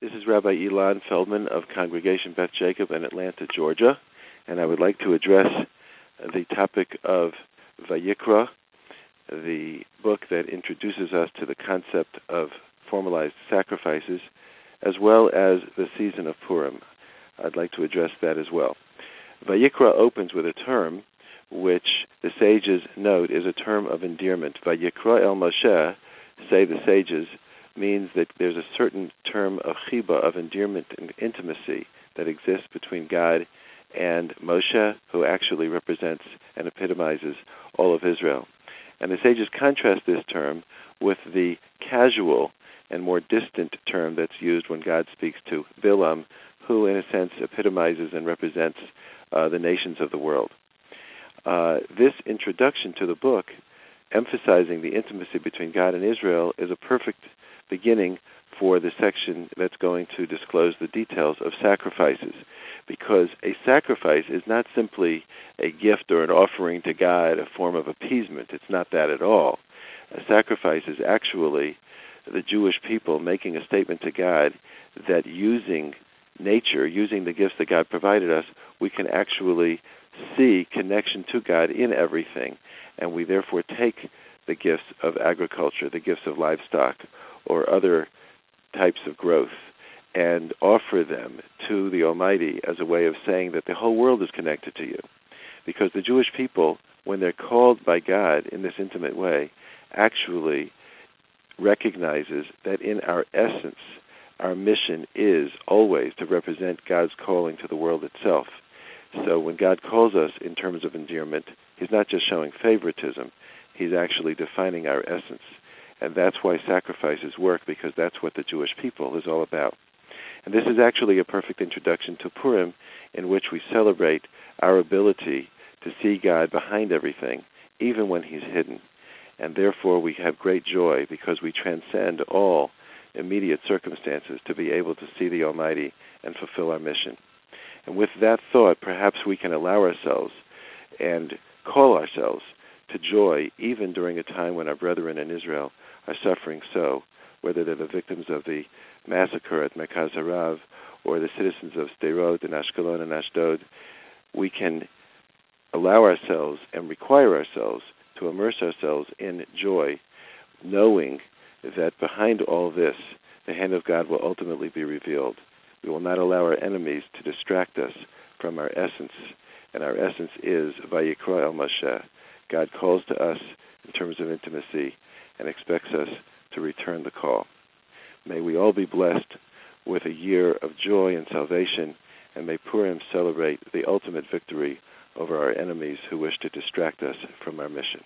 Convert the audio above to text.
This is Rabbi Ilan Feldman of Congregation Beth Jacob in Atlanta, Georgia, and I would like to address the topic of Vayikra, the book that introduces us to the concept of formalized sacrifices, as well as the season of Purim. I'd like to address that as well. Vayikra opens with a term which the sages note is a term of endearment. Vayikra el Moshe, say the sages, means that there's a certain term of chiba, of endearment and intimacy that exists between God and Moshe, who actually represents and epitomizes all of Israel. And the sages contrast this term with the casual and more distant term that's used when God speaks to Bilam, who in a sense epitomizes and represents uh, the nations of the world. Uh, this introduction to the book, emphasizing the intimacy between God and Israel, is a perfect beginning for the section that's going to disclose the details of sacrifices. Because a sacrifice is not simply a gift or an offering to God, a form of appeasement. It's not that at all. A sacrifice is actually the Jewish people making a statement to God that using nature, using the gifts that God provided us, we can actually see connection to God in everything. And we therefore take the gifts of agriculture, the gifts of livestock, or other types of growth and offer them to the Almighty as a way of saying that the whole world is connected to you. Because the Jewish people, when they're called by God in this intimate way, actually recognizes that in our essence, our mission is always to represent God's calling to the world itself. So when God calls us in terms of endearment, He's not just showing favoritism, He's actually defining our essence. And that's why sacrifices work, because that's what the Jewish people is all about. And this is actually a perfect introduction to Purim, in which we celebrate our ability to see God behind everything, even when He's hidden. And therefore, we have great joy because we transcend all immediate circumstances to be able to see the Almighty and fulfill our mission. And with that thought, perhaps we can allow ourselves and call ourselves to joy even during a time when our brethren in Israel are suffering so, whether they're the victims of the massacre at Merkaz Harav or the citizens of Sderot and Ashkelon and Ashdod, we can allow ourselves and require ourselves to immerse ourselves in joy, knowing that behind all this, the hand of God will ultimately be revealed. We will not allow our enemies to distract us from our essence, and our essence is Vayikra el Moshe. God calls to us in terms of intimacy and expects us to return the call. May we all be blessed with a year of joy and salvation, and may Purim celebrate the ultimate victory over our enemies who wish to distract us from our mission.